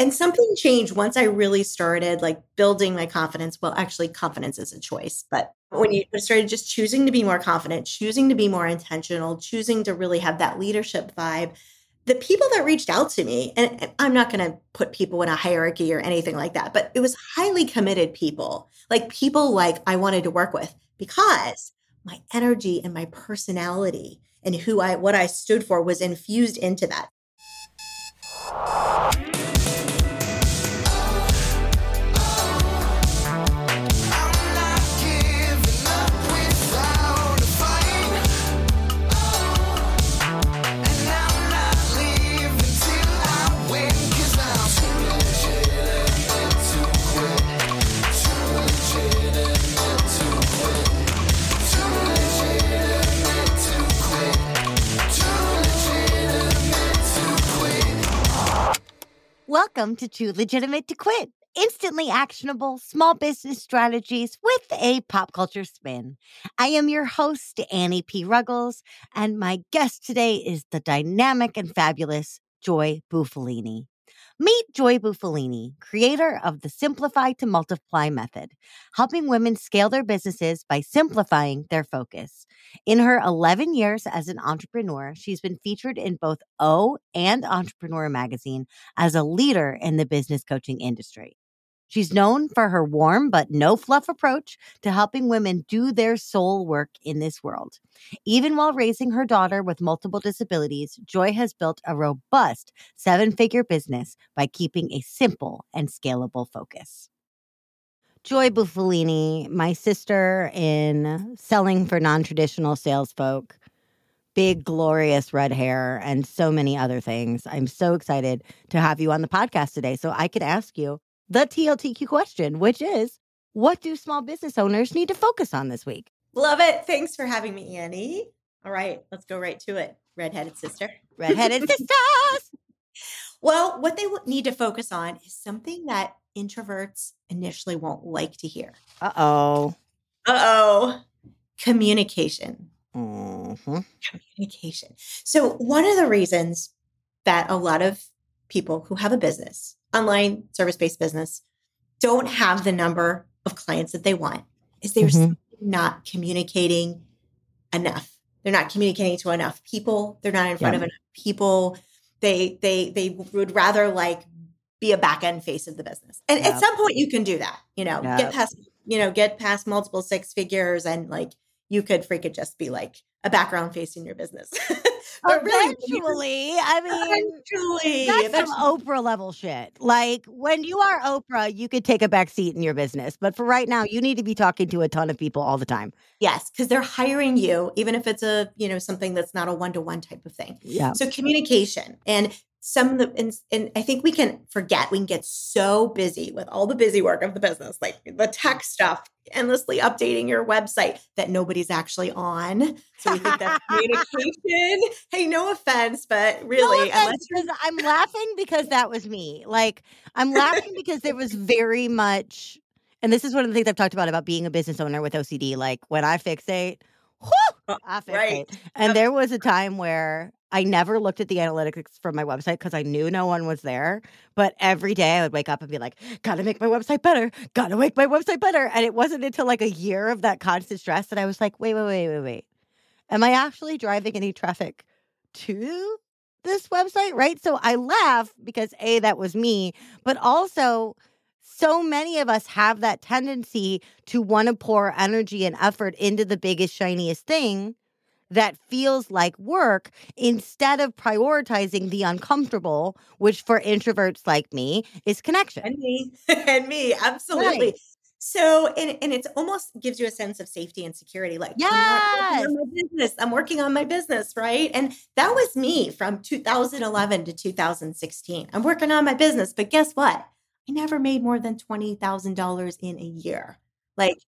And something changed once I really started like building my confidence. Well, actually, confidence is a choice, but when you started just choosing to be more confident, choosing to be more intentional, choosing to really have that leadership vibe, the people that reached out to me, and I'm not going to put people in a hierarchy or anything like that, but it was highly committed people, like people like I wanted to work with because my energy and my personality and who I what I stood for was infused into that. Welcome to Too Legitimate to Quit, instantly actionable small business strategies with a pop culture spin. I am your host, Annie P. Ruggles, and my guest today is the dynamic and fabulous Joy Bufalini. Meet Joy Bufalini, creator of the Simplify to Multiply method, helping women scale their businesses by simplifying their focus. In her 11 years as an entrepreneur, she's been featured in both O and Entrepreneur magazine as a leader in the business coaching industry. She's known for her warm but no fluff approach to helping women do their soul work in this world. Even while raising her daughter with multiple disabilities, Joy has built a robust seven figure business by keeping a simple and scalable focus. Joy Bufalini, my sister in selling for non traditional sales folk, big, glorious red hair, and so many other things. I'm so excited to have you on the podcast today so I could ask you the TLTQ question, which is what do small business owners need to focus on this week? Love it. Thanks for having me, Annie. All right, let's go right to it. Redheaded sister. Redheaded sisters. Well, what they need to focus on is something that introverts initially won't like to hear. Uh oh. Uh oh. Communication. Mm-hmm. Communication. So, one of the reasons that a lot of people who have a business online service based business don't have the number of clients that they want is they're mm-hmm. not communicating enough. They're not communicating to enough people. They're not in front yeah. of enough people. They they they would rather like be a back end face of the business. And yeah. at some point you can do that, you know, yeah. get past, you know, get past multiple six figures and like you could freaking just be like a background face in your business. but oh, eventually, I mean, eventually, eh, that's eventually. some Oprah level shit. Like when you are Oprah, you could take a back seat in your business, but for right now, you need to be talking to a ton of people all the time. Yes, because they're hiring you, even if it's a you know something that's not a one to one type of thing. Yeah. So communication and some of the and, and, i think we can forget we can get so busy with all the busy work of the business like the tech stuff endlessly updating your website that nobody's actually on. So we think that's communication. Hey no offense but really no offense, i'm laughing because that was me. Like i'm laughing because there was very much and this is one of the things i've talked about about being a business owner with ocd like when i fixate I right and there was a time where I never looked at the analytics from my website because I knew no one was there. But every day I would wake up and be like, gotta make my website better, gotta make my website better. And it wasn't until like a year of that constant stress that I was like, wait, wait, wait, wait, wait. Am I actually driving any traffic to this website? Right. So I laugh because A, that was me, but also, so many of us have that tendency to want to pour energy and effort into the biggest, shiniest thing that feels like work instead of prioritizing the uncomfortable, which for introverts like me is connection. And me. and me. Absolutely. Right. So, and, and it almost gives you a sense of safety and security. Like, yes. I'm my business. I'm working on my business, right? And that was me from 2011 to 2016. I'm working on my business, but guess what? I never made more than $20,000 in a year. Like,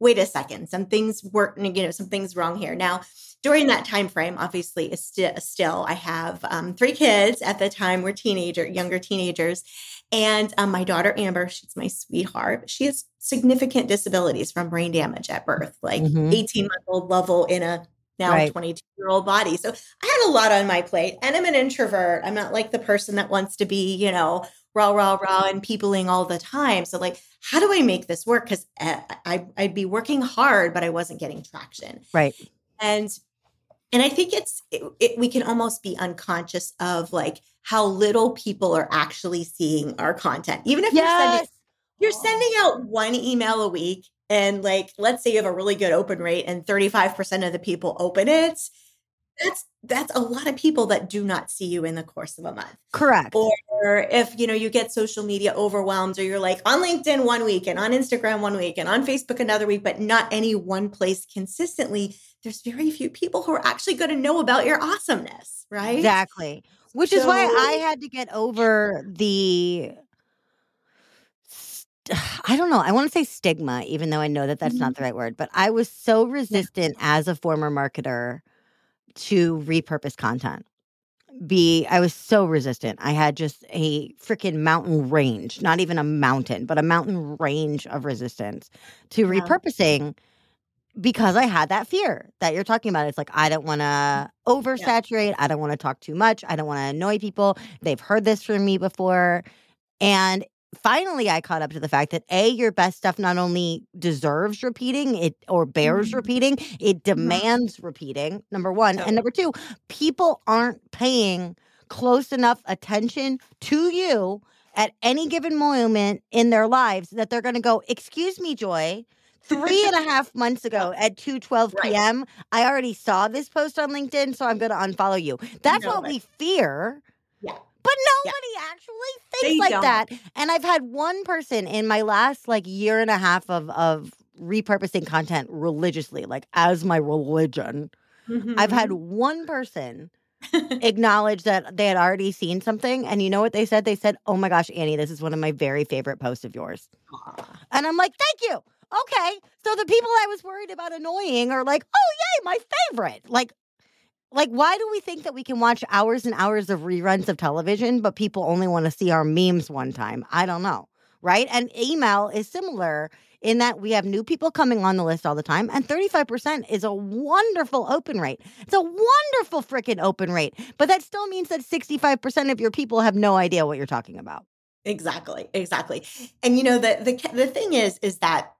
wait a second, some things work, you know, something's wrong here. Now, during that time frame, obviously, st- still I have um, three kids at the time. We're teenager, younger teenagers, and um, my daughter Amber, she's my sweetheart. She has significant disabilities from brain damage at birth, like mm-hmm. 18 month old level in a now right. 22 year old body. So I had a lot on my plate, and I'm an introvert. I'm not like the person that wants to be, you know, rah, rah, rah, and peopling all the time. So, like, how do I make this work? Because eh, I, I'd be working hard, but I wasn't getting traction. Right. And and I think it's it, it, we can almost be unconscious of like how little people are actually seeing our content, even if Yes. you're sending you're sending out one email a week and like let's say you have a really good open rate and 35% of the people open it that's that's a lot of people that do not see you in the course of a month Correct. or if you know you get social media overwhelmed or you're like on linkedin one week and on instagram one week and on facebook another week but not any one place consistently there's very few people who are actually going to know about your awesomeness right Exactly. Which is why I had to get over the I don't know. I want to say stigma, even though I know that that's Mm-hmm. not the right word. But I was so resistant as a former marketer to repurpose content. Be I was so resistant. I had just a freaking mountain range, not even a mountain, but a mountain range of resistance to Yeah. repurposing because I had that fear that you're talking about. It's like I don't mm, want to oversaturate. I don't want to talk too much. I don't want to annoy people. They've heard this from me before. And finally I caught up to the fact that A, your best stuff not only deserves repeating, it or bears Mhm. repeating, it demands repeating. Number 1, and number 2, people aren't paying close enough attention to you at any given moment in their lives that they're going to go, "Excuse me, Joy, three and a half months ago at 2:12 Right. p.m. I already saw this post on LinkedIn, so I'm going to unfollow you. That's what we fear. Yeah. But Yeah. nobody actually They thinks like don't. that. And I've had one person in my last like year and a half of of repurposing content religiously, like as my religion. I've had Mm-hmm. one person acknowledge that they had already seen something. And you know what they said? They said, Oh my gosh, Annie, this is one of my very favorite posts of yours. And I'm like, thank you. Okay. So the people I was worried about annoying are like, oh yay, my favorite. Like, like why do we think that we can watch hours and hours of reruns of television, but people only want to see our memes one time? I don't know. Right. And email is similar in that we have new people coming on the list all the time, and 35% is a wonderful open rate. It's a wonderful freaking open rate. But that still means that 65% of your people have no idea what you're talking about. Exactly, exactly. And you know the the the thing is is that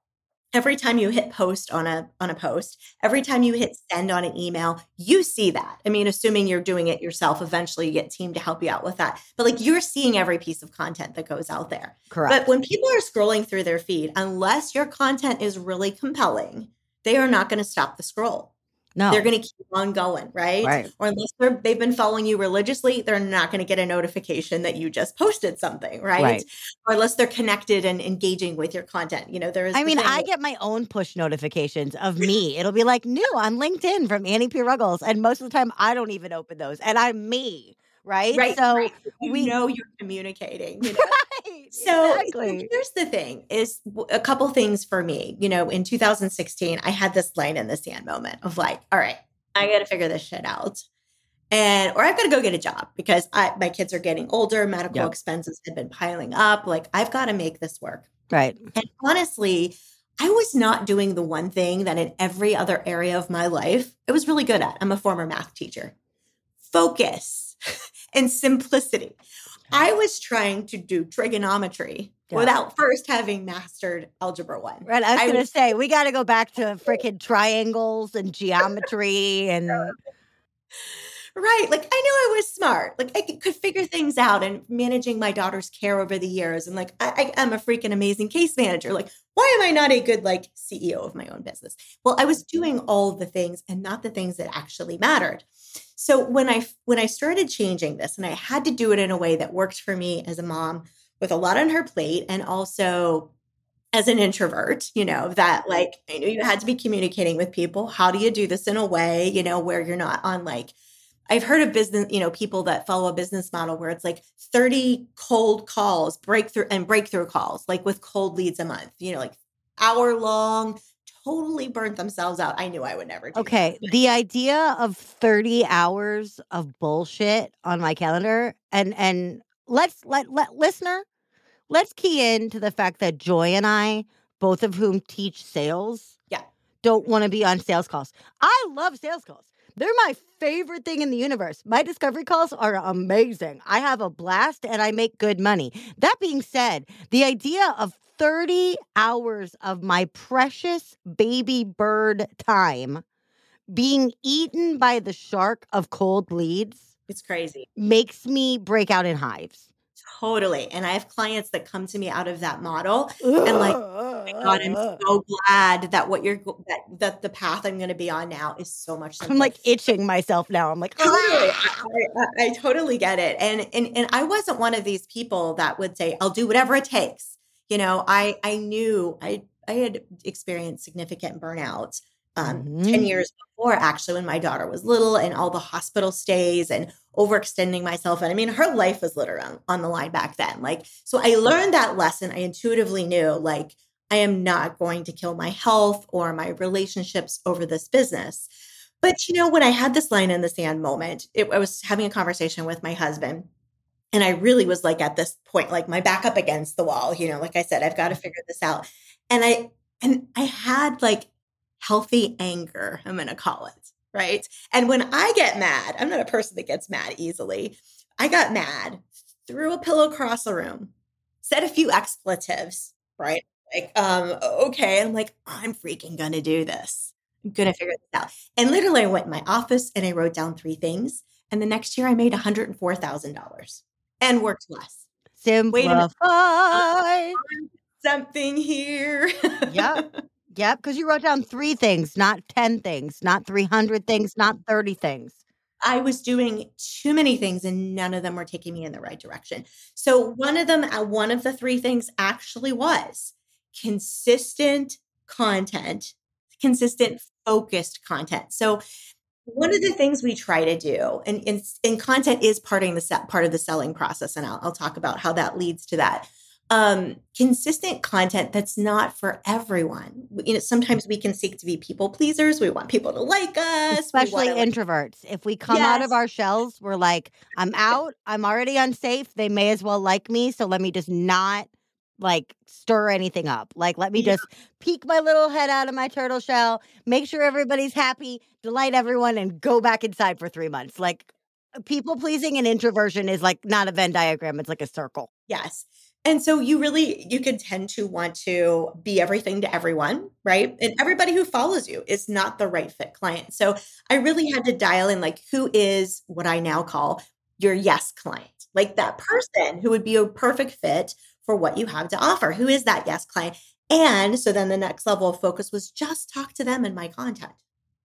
every time you hit post on a on a post, every time you hit send on an email, you see that. I mean, assuming you're doing it yourself, eventually you get team to help you out with that. But like you're seeing every piece of content that goes out there. Correct. But when people are scrolling through their feed, unless your content is really compelling, they are not going to stop the scroll. No. They're going to keep on going, right? Right. Or unless they're, they've been following you religiously, they're not going to get a notification that you just posted something, right? Right. Or unless they're connected and engaging with your content. You know, there is. I the mean, I that- get my own push notifications of me. It'll be like new on LinkedIn from Annie P. Ruggles. And most of the time, I don't even open those. And I'm me, right? right. So, right. You we- know you're communicating. You know? Right, So exactly. here's the thing: is a couple things for me. You know, in 2016, I had this line in the sand moment of like, all right, I got to figure this shit out. And or I've got to go get a job because I, my kids are getting older, medical Yep. expenses had been piling up. Like I've got to make this work. Right. And honestly, I was not doing the one thing that in every other area of my life I was really good at. I'm a former math teacher. Focus and simplicity. I was trying to do trigonometry Yeah. without first having mastered algebra 1. Right. I was going to say, we got to go back to freaking triangles and geometry and Right. Like I knew I was smart. Like I could- figure things out and managing my daughter's care over the years. And like I, I am a freaking amazing case manager. Like, why am I not a good like CEO of my own business? Well, I was mm-hmm. doing all the things and not the things that actually mattered. So when I when I started changing this and I had to do it in a way that worked for me as a mom with a lot on her plate and also as an introvert, you know, that mm-hmm. like I knew you had to be communicating with people. How do you do this in a way, you know, where you're not on like I've heard of business, you know, people that follow a business model where it's like 30 cold calls, breakthrough and breakthrough calls, like with cold leads a month, you know, like hour long, totally burnt themselves out. I knew I would never do that. Okay, the idea of 30 hours of bullshit on my calendar and and let's let let listener, let's key in to the fact that Joy and I, both of whom teach sales, Yeah. don't want to be on sales calls. I love sales calls. They're my favorite thing in the universe. My discovery calls are amazing. I have a blast and I make good money. That being said, the idea of 30 hours of my precious baby bird time being eaten by the shark of cold leads It's crazy. makes me break out in hives. Totally. And I have clients that come to me out of that model. And like, oh my God, I'm so glad that what you're that that the path I'm going to be on now is so much. I'm like itching myself now. I'm like, "Ah!" I, I, I totally get it. And and and I wasn't one of these people that would say, I'll do whatever it takes. You know, I I knew I I had experienced significant burnout um, 10 Mhm. years before actually when my daughter was little and all the hospital stays and overextending myself. And i mean her life was literally on, on the line back then. Like so i learned that lesson. I intuitively knew like i am not going to kill my health or my relationships over this business. But you know when i had this line in the sand moment it, i was having a conversation with my husband and i really was like at this point like my back up against the wall you know like i said i've got to figure this out. And i and i had like healthy anger, I'm going to call it, right? And when I get mad, I'm not a person that gets mad easily. I got mad, threw a pillow across the room, said a few expletives, right? Like, um, okay. I'm like, I'm freaking going to do this. I'm going to figure this out. And literally, I went in my office and I wrote down three things. And the next year, I made $104,000 and worked less. a minute. Something here. Yep. Yep. Because you wrote down three things, not 10 things, not 300 things, not 30 things. I was doing too many things and none of them were taking me in the right direction. So one of them, uh, one of the three things actually was consistent content, consistent focused content. So one of the things we try to do, and, and, and content is parting the set, part of the selling process, and I'll, I'll talk about how that leads to that. Um, consistent content that's not for everyone. You know, sometimes we can seek to be people pleasers. We want people to like us, Especially wanna, like, introverts. If we come out of our shells, we're like, I'm out. I'm already unsafe. They may as well like me. So let me just not like stir anything up. Like, let me Yeah. just peek my little head out of my turtle shell, make sure everybody's happy, delight everyone, and go back inside for three months. Like, people pleasing and introversion is like not a Venn diagram, it's like a circle. Yes. And so you really you can tend to want to be everything to everyone, right? And everybody who follows you is not the right fit client. So I really had to dial in like who is what I now call your yes client. Like that person who would be a perfect fit for what you have to offer. Who is that yes client? And so then the next level of focus was just talk to them in my content.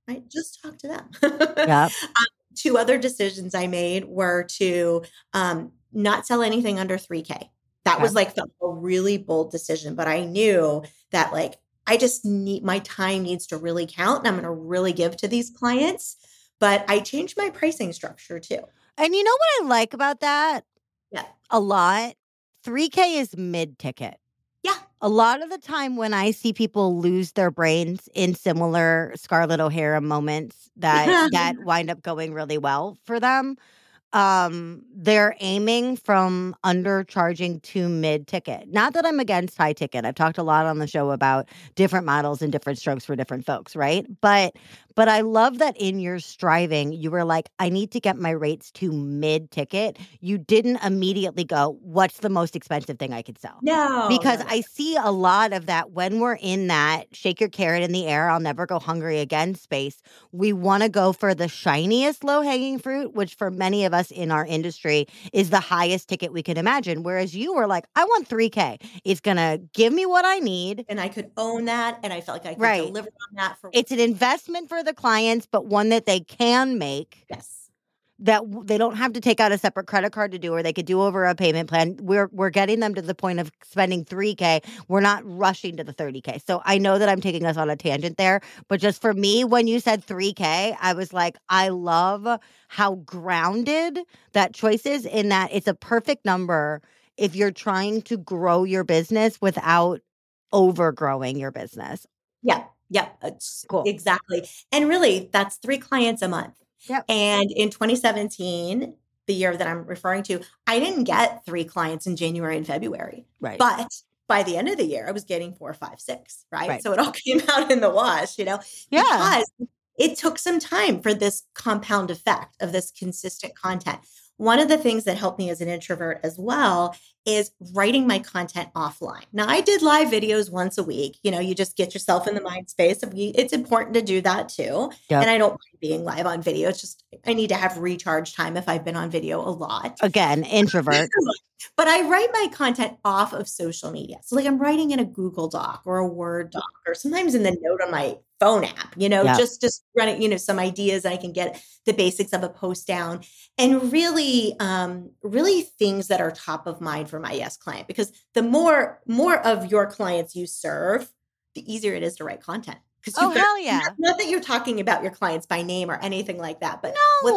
Right? Just talk to them. Yep. two other decisions I made were to um, not sell anything under 3K. That was like the, a really bold decision, but I knew that like I just need my time needs to really count and I'm going to really give to these clients. But I changed my pricing structure too. And you know what I like about that? Yeah. A lot. 3K is mid ticket. Yeah. A lot of the time when I see people lose their brains in similar Scarlett O'Hara moments that that wind up going really well for them, um, they're aiming from undercharging to mid ticket. Not that I'm against high ticket. I've talked a lot on the show about different models and different strokes for different folks, right? But but I love that in your striving, you were like, I need to get my rates to mid ticket. You didn't immediately go, what's the most expensive thing I could sell? No. because. I see a lot of that when we're in that shake your carrot in the air, I'll never go hungry again space. We want to go for the shiniest low hanging fruit, which for many of us in our industry is the highest ticket we can imagine. Whereas you were like, I want 3K. It's going to give me what I need. and I could own that and I felt like I could Right. deliver on that for It's an investment for the clients, but one that they can make yes. that w- they don't have to take out a separate credit card to do or they could do over a payment plan. We're we're getting them to the point of spending 3k. We're not rushing to the 30k. So I know that I'm taking us on a tangent there, but just for me when you said 3k, I was like I love how grounded that choice is in that it's a perfect number if you're trying to grow your business without overgrowing your business. Yeah. Yeah. Uh, it's- Cool. Exactly. And really, that's three clients a month. Yep. And in 2017, the year that I'm referring to, I didn't get three clients in January and February. Right. But by the end of the year, I was getting four, five, six, right? Right. So it all came out in the wash, you know? yeah. Because it took some time for this compound effect of this consistent content. One of the things that helped me as an introvert as well is writing my content offline. Now, I did live videos once a week. You know, you just get yourself in the mind space. It's important to do that too. Yep. And I don't mind being live on video. It's just I need to have recharge time if I've been on video a lot. Again, introvert. but I write my content off of social media. So, like, I'm writing in a Google Doc or a Word doc, or sometimes in the note on my phone app, you know, just just running, you know, some ideas I can get the basics of a post down and really um really things that are top of mind for my yes client because the more more of your clients you serve, the easier it is to write content. Because oh hell yeah! Not, not, that you're talking about your clients by name or anything like that, but no.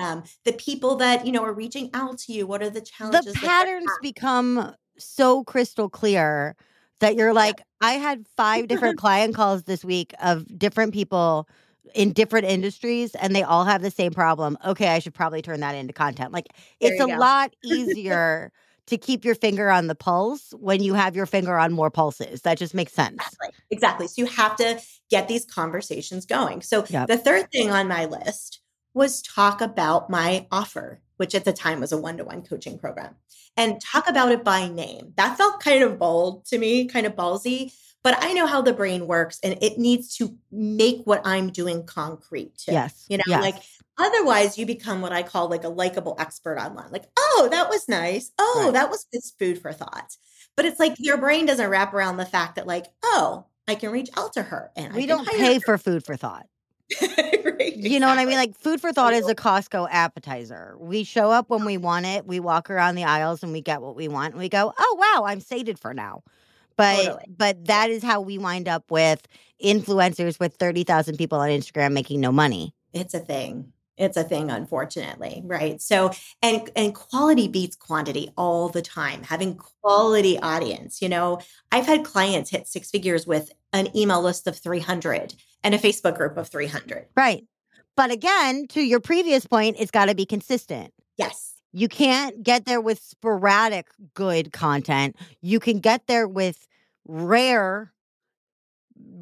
Um, the people that you know are reaching out to you. What are the challenges? The patterns become so crystal clear that you're like, I had five different client calls this week of different people in different industries and they all have the same problem. Okay, I should probably turn that into content. Like it's a go. lot easier to keep your finger on the pulse when you have your finger on more pulses. That just makes sense. Exactly. exactly. So you have to get these conversations going. So yep. the third thing on my list was talk about my offer, which at the time was a one to one coaching program, and talk about it by name. That felt kind of bold to me, kind of ballsy, but I know how the brain works and it needs to make what I'm doing concrete. Too, yes. You know, yes. like otherwise you become what I call like a likable expert online. Like, oh, that was nice. Oh, right. that was this food for thought. But it's like your brain doesn't wrap around the fact that, like, oh, I can reach out to her and we don't pay her. for food for thought. right, you know what I mean? Like food for thought is a Costco appetizer. We show up when we want it. We walk around the aisles and we get what we want. And we go, oh wow, I'm sated for now. But totally. but that is how we wind up with influencers with thirty thousand people on Instagram making no money. It's a thing it's a thing unfortunately right so and and quality beats quantity all the time having quality audience you know i've had clients hit six figures with an email list of 300 and a facebook group of 300 right but again to your previous point it's got to be consistent yes you can't get there with sporadic good content you can get there with rare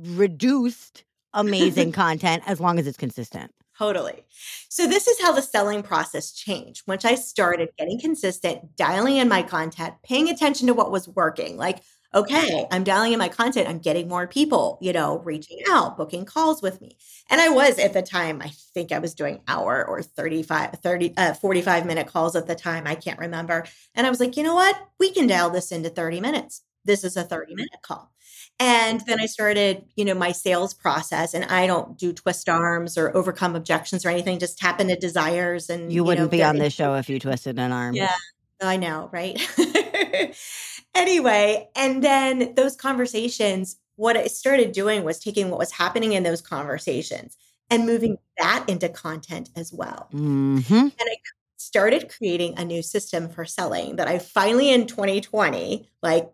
reduced amazing content as long as it's consistent Totally. So, this is how the selling process changed. Once I started getting consistent, dialing in my content, paying attention to what was working. Like, okay, I'm dialing in my content. I'm getting more people, you know, reaching out, booking calls with me. And I was at the time, I think I was doing hour or 35, 30, uh, 45 minute calls at the time. I can't remember. And I was like, you know what? We can dial this into 30 minutes. This is a 30 minute call. And then I started, you know, my sales process and I don't do twist arms or overcome objections or anything, just tap into desires and you wouldn't know, be on this show if you twisted an arm. Yeah. I know, right? anyway, and then those conversations, what I started doing was taking what was happening in those conversations and moving that into content as well. Mm-hmm. And I started creating a new system for selling that I finally in 2020, like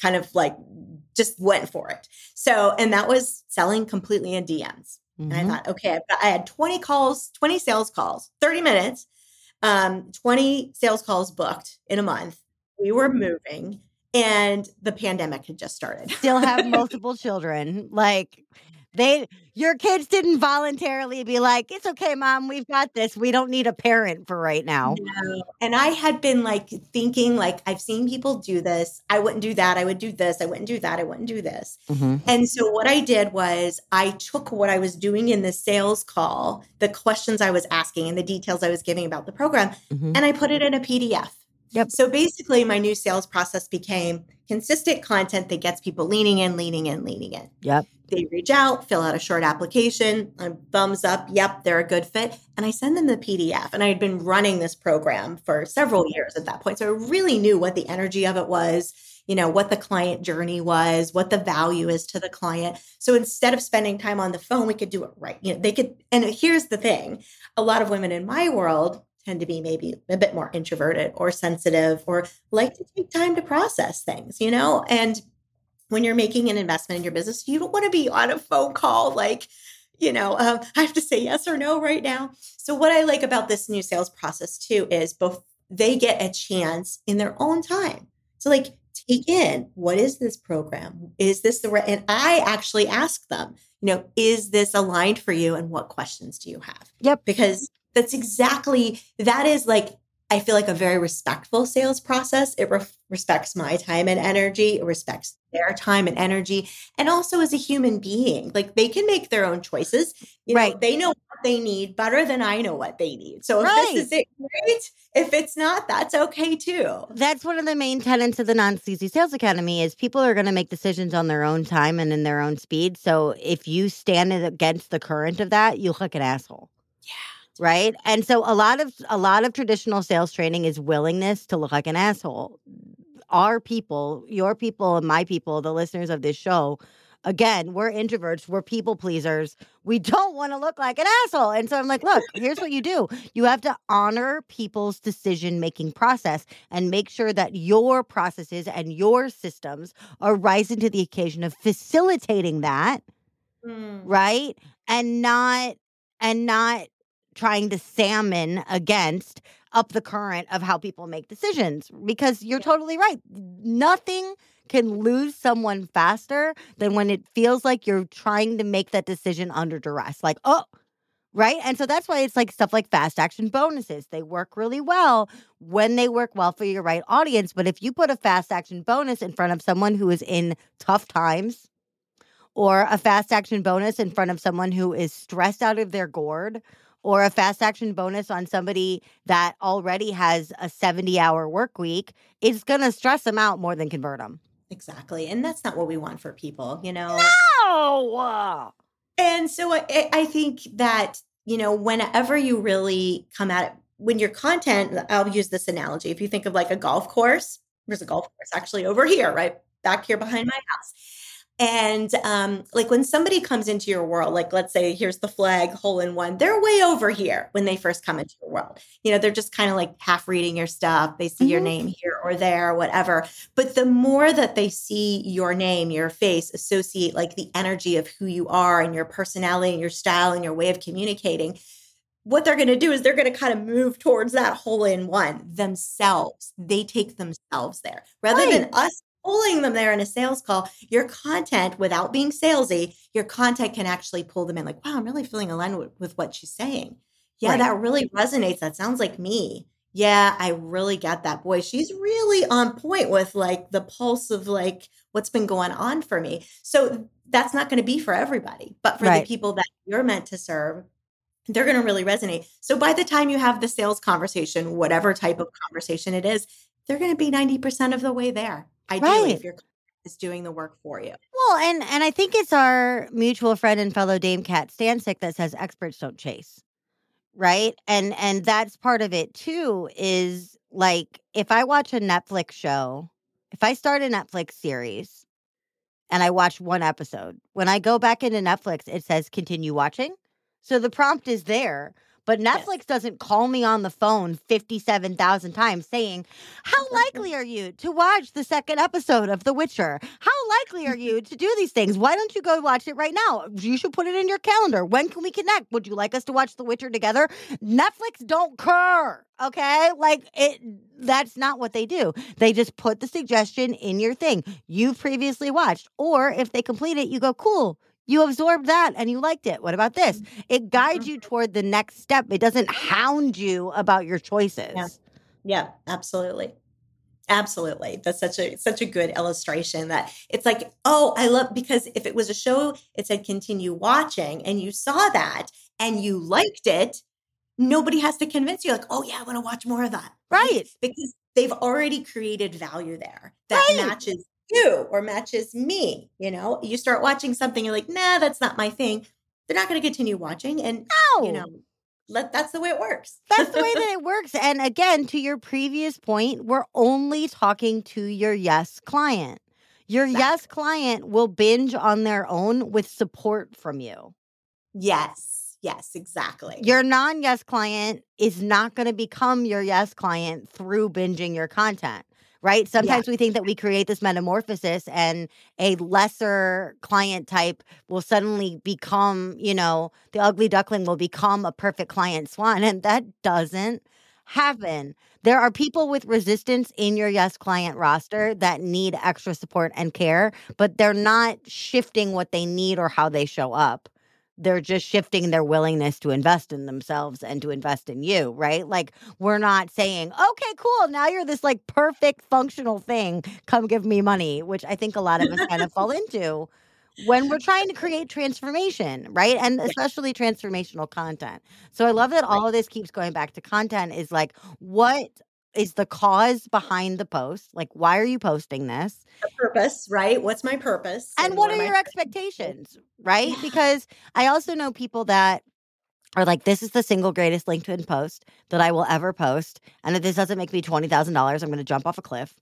kind of like just went for it. So, and that was selling completely in DMs. Mm-hmm. And I mm-hmm. thought, okay, got, I had 20 calls, 20 sales calls, 30 minutes, um, 20 sales calls booked in a month. We were moving and the pandemic had just started. Still have multiple children. Like, they your kids didn't voluntarily be like, "It's okay, mom, we've got this. We don't need a parent for right now." No. And I had been like thinking like I've seen people do this. I wouldn't do that. I would do this. I wouldn't do that. I wouldn't do this. Mm-hmm. And so what I did was I took what I was doing in the sales call, the questions I was asking and the details I was giving about the program, mm-hmm. and I put it in a PDF. Yep. So basically my new sales process became consistent content that gets people leaning in, leaning in, leaning in. Yep. They reach out, fill out a short application, a thumbs up, yep, they're a good fit. And I send them the PDF. And I had been running this program for several years at that point. So I really knew what the energy of it was, you know, what the client journey was, what the value is to the client. So instead of spending time on the phone, we could do it right. You know, they could, and here's the thing a lot of women in my world tend to be maybe a bit more introverted or sensitive or like to take time to process things, you know? And when you're making an investment in your business, you don't want to be on a phone call like, you know, um, I have to say yes or no right now. So, what I like about this new sales process too is both they get a chance in their own time to like take in what is this program? Is this the right? And I actually ask them, you know, is this aligned for you and what questions do you have? Yep. Because that's exactly that is like I feel like a very respectful sales process. It re- respects my time and energy. It respects their time and energy. And also as a human being, like they can make their own choices. You know, Right. they know what they need better than I know what they need. So if Right. this is it, great. If it's not, that's okay too. That's one of the main tenets of the Non Sleazy Sales Academy is people are going to make decisions on their own time and in their own speed. So if you stand against the current of that, you look like an asshole. Yeah. Right? And so a lot of a lot of traditional sales training is willingness to look like an asshole. Our people your people and my people the listeners of this show again we're introverts we're people pleasers. We don't want to look like an asshole. And so i'm like look here's what you do. You have to honor people's decision making process and make sure that your processes and your systems are rising to the occasion of facilitating that Mm. right? And not and not trying to salmon against up the current of how people make decisions because you're Yeah. totally right. Nothing can lose someone faster than when it feels like you're trying to make that decision under duress like oh right? And so that's why it's like stuff like fast action bonuses. They work really well when they work well for your right audience but if you put a fast action bonus in front of someone who is in tough times or a fast action bonus in front of someone who is stressed out of their gourd or a fast action bonus on somebody that already has a 70 hour work week it's going to stress them out more than convert them Exactly. And that's not what we want for people, you know? oh And so I, I think that, you know, whenever you really come at it, when your content, I'll use this analogy. If you think of like a golf course, there's a golf course actually over here, right back here behind my house. And um, like when somebody comes into your world, like let's say here's the flag hole in one, they're way over here when they first come into your world. You know, they're just kind of like half reading your stuff. They see your Mhm. name here or there, whatever. But the more that they see your name, your face, associate like the energy of who you are and your personality and your style and your way of communicating, what they're going to do is they're going to kind of move towards that hole in one themselves. They take themselves there rather than us pulling them there in a sales call. Your content, without being salesy, your content can actually pull them in like, wow, I'm really feeling aligned with, with what she's saying. Yeah, Right. that really resonates. That sounds like me. Yeah, I really get that. Boy, she's really on point with like the pulse of like what's been going on for me. So that's not going to be for everybody, but for Right. the people that you're meant to serve, they're going to really resonate. So by the time you have the sales conversation, whatever type of conversation it is, they're going to be 90% of the way there. Ideally, Right. if your is doing the work for you. well and and i think it's our mutual friend and fellow dame cat stansick that says experts don't chase right and and that's part of it too is like if i watch a netflix show if i start a netflix series and i watch one episode when i go back into netflix it says continue watching so the prompt is there but Yes. netflix doesn't call me on the phone 57000 times saying how likely are you to watch the second episode of the witcher? How likely are you to do these things? Why don't you go watch it right now? You should put it in your calendar. When can we connect? Would you like us to watch the witcher together? Netflix don't care okay? Like it that's not what they do. They just put the suggestion in your thing. You've previously watched or if they complete it you go cool you absorbed that and you liked it what about this mm-hmm. it guides you mm-hmm. toward the next step it doesn't hound you about your choices Yeah. Yeah, absolutely. Absolutely. That's such a such a good illustration that it's like, oh, I love because if it was a show, it said continue watching and you saw that and you liked it, nobody has to convince you, like, oh yeah, I want to watch more of that. Right. Because they've already created value there that Right. matches you or matches me. You know, you start watching something, you're like, nah, that's not my thing. They're not going to continue watching. And no you know, let that's the way it works. That's the way that it works. And again, to your previous point, we're only talking to your yes client. Your yes client will binge on their own with support from you. Yes, yes, exactly. Your non yes client is not going to become your yes client through binging your content, right? Sometimes we think that we create this metamorphosis and a lesser client type will suddenly become, you know, the ugly duckling will become a perfect client swan. And that doesn't have been. There are people with resistance in your Yes client roster that need extra support and care, but they're not shifting what they need or how they show up. They're just shifting their willingness to invest in themselves and to invest in you, right? Like, we're not saying, okay, cool, now you're this like perfect functional thing. Come give me money, which I think a lot of us kind of fall into when we're trying to create transformation, right? And especially transformational content. So I love that all of this keeps going back to content is like, what is the cause behind the post? Like, why are you posting this? The purpose, right? What's my purpose? And, what, are your expectations, right? Yeah. Because I also know people that are like, this is the single greatest LinkedIn post that I will ever post. And if this doesn't make me $20,000, I'm going to jump off a cliff.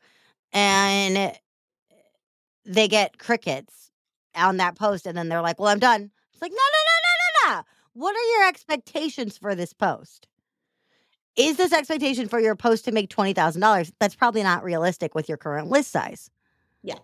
And they get crickets on that post and then they're like, well, I'm done. It's like, no, no, no, no, no, no. What are your expectations for this post? Is this expectation for your post to make $20,000? That's probably not realistic with your current list size. Yeah.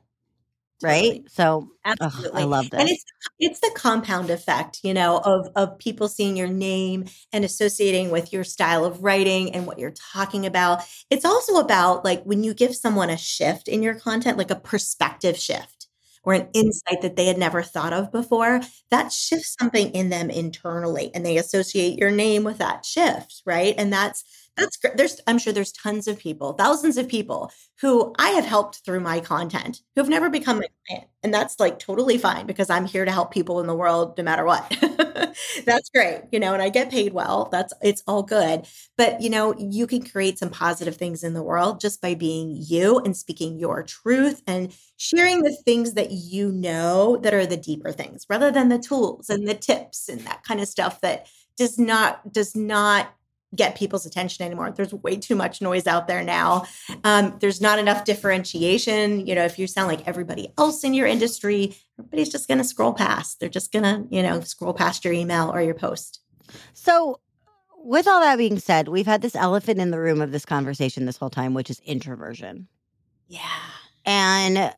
Totally. Right. So absolutely, ugh, I love that. And it's it's the compound effect, you know, of of people seeing your name and associating with your style of writing and what you're talking about. It's also about like when you give someone a shift in your content, like a perspective shift or an insight that they had never thought of before, that shifts something in them internally and they associate your name with that shift, right? And that's that's great. There's, I'm sure there's tons of people, thousands of people who I have helped through my content who have never become my client. And that's like totally fine because I'm here to help people in the world no matter what. that's great. You know, and I get paid well. That's, it's all good. But, you know, you can create some positive things in the world just by being you and speaking your truth and sharing the things that you know that are the deeper things rather than the tools and the tips and that kind of stuff that does not, does not get people's attention anymore. There's way too much noise out there now. Um, there's not enough differentiation. You know, if you sound like everybody else in your industry, everybody's just going to scroll past. They're just going to, you know, scroll past your email or your post. So, with all that being said, we've had this elephant in the room of this conversation this whole time, which is introversion. Yeah. And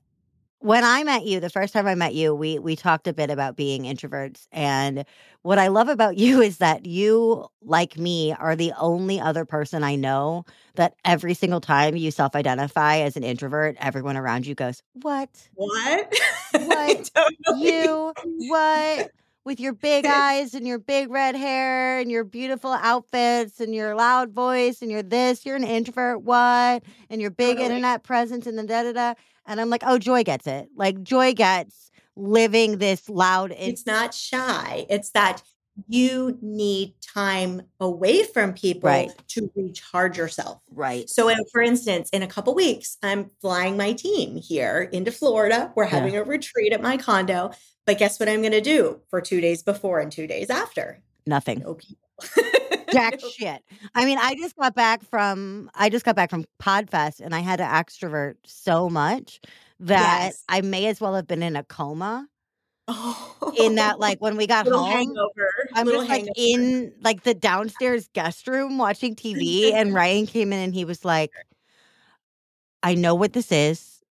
when I met you, the first time I met you, we we talked a bit about being introverts. And what I love about you is that you, like me, are the only other person I know that every single time you self-identify as an introvert, everyone around you goes, What? What? What? you what? With your big eyes and your big red hair and your beautiful outfits and your loud voice and your this, you're an introvert, what? And your big totally. internet presence and the da da da. And I'm like, oh, Joy gets it. Like Joy gets living this loud. it's not shy. It's that you need time away from people right. to recharge yourself. Right. So, for instance, in a couple weeks, I'm flying my team here into Florida. We're having yeah. a retreat at my condo. But guess what I'm going to do for two days before and two days after? Nothing. No people. jack shit. I mean, I just got back from I just got back from Podfest and I had to extrovert so much that yes. I may as well have been in a coma. Oh. In that, like when we got home, hangover. I'm Little just like in like the downstairs guest room watching TV, and Ryan came in and he was like, "I know what this is.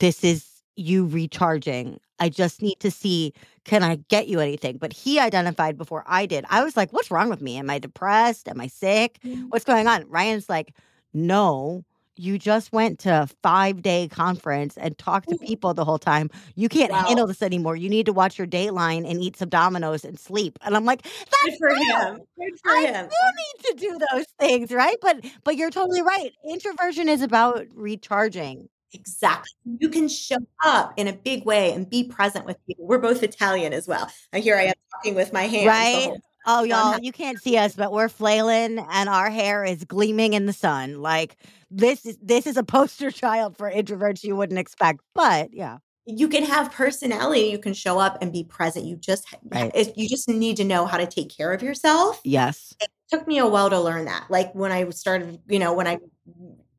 This is you recharging. I just need to see can I get you anything? But he identified before I did. I was like, what's wrong with me? Am I depressed? Am I sick? What's going on? Ryan's like, no, you just went to a five day conference and talked to people the whole time. You can't wow. handle this anymore. You need to watch your Dateline and eat some Domino's and sleep. And I'm like, that's Good for him. Good for I him. do need to do those things, right? But but you're totally right. Introversion is about recharging. Exactly. You can show up in a big way and be present with people. We're both Italian as well. And here I am talking with my hands. Right. Oh, y'all, you can't see us, but we're flailing and our hair is gleaming in the sun. Like this is this is a poster child for introverts you wouldn't expect. But yeah. You can have personality, you can show up and be present. You just right. you just need to know how to take care of yourself. Yes. It took me a while to learn that. Like when I started, you know, when I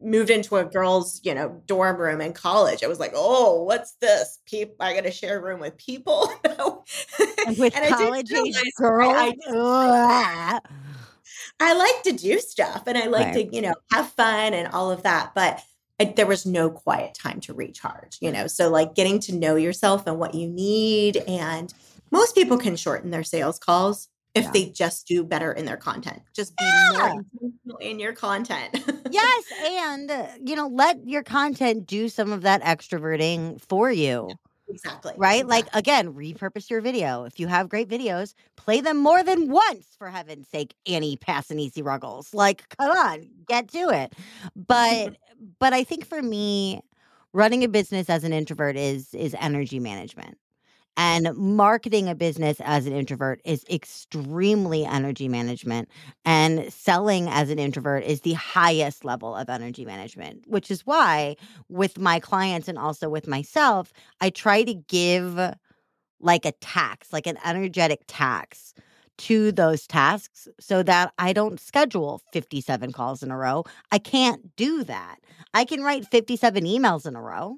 moved into a girls, you know, dorm room in college. I was like, oh, what's this? People, I got to share a room with people. and with and college age girls. I, I, I, like to do stuff and I like right. to, you know, have fun and all of that. But I, there was no quiet time to recharge, you know. So like getting to know yourself and what you need. And most people can shorten their sales calls if Yeah. they just do better in their content. Just be Yeah. more intentional in your content. yes, and uh, you know, let your content do some of that extroverting for you. exactly. Right? Like again, repurpose your video. If you have great videos, play them more than once for heaven's sake, Annie Passanisi Ruggles. Like, come on, get to it. But but I think for me, running a business as an introvert is is energy management. And marketing a business as an introvert is extremely energy management. And selling as an introvert is the highest level of energy management, which is why with my clients and also with myself, I try to give like a tax, like an energetic tax to those tasks so that I don't schedule 57 calls in a row. I can't do that. I can write 57 emails in a row,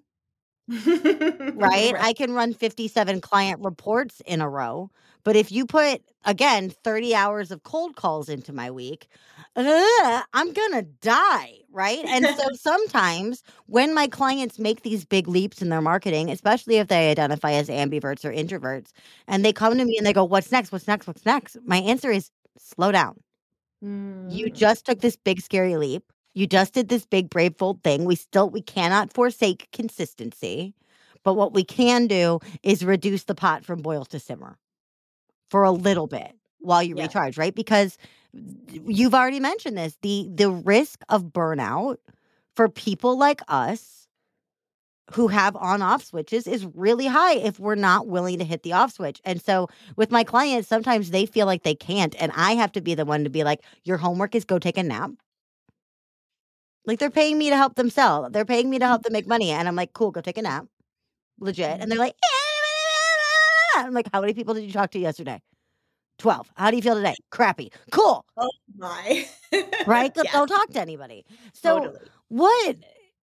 right? I can run 57 client reports in a row. But if you put, again, 30 hours of cold calls into my week, ugh, I'm going to die, right? And so sometimes when my clients make these big leaps in their marketing, especially if they identify as ambiverts or introverts, and they come to me and they go, What's next? What's next? What's next? My answer is slow down. You Mm. just took this big scary leap. You just did this big brave bold thing. We still we cannot forsake consistency. But what we can do is reduce the pot from boil to simmer for a little bit while you Yeah. recharge, right? Because you've already mentioned this. The the risk of burnout for people like us who have on off switches is really high if we're not willing to hit the off switch. And so with my clients, sometimes they feel like they can't. And I have to be the one to be like, your homework is go take a nap. Like they're paying me to help them sell. They're paying me to help them make money. And I'm like, cool, go take a nap. Legit. And they're like, I'm like, how many people did you talk to yesterday? 12. How do you feel today? Crappy. Cool. Oh my. Right? Yeah, Don't talk to anybody. So totally. what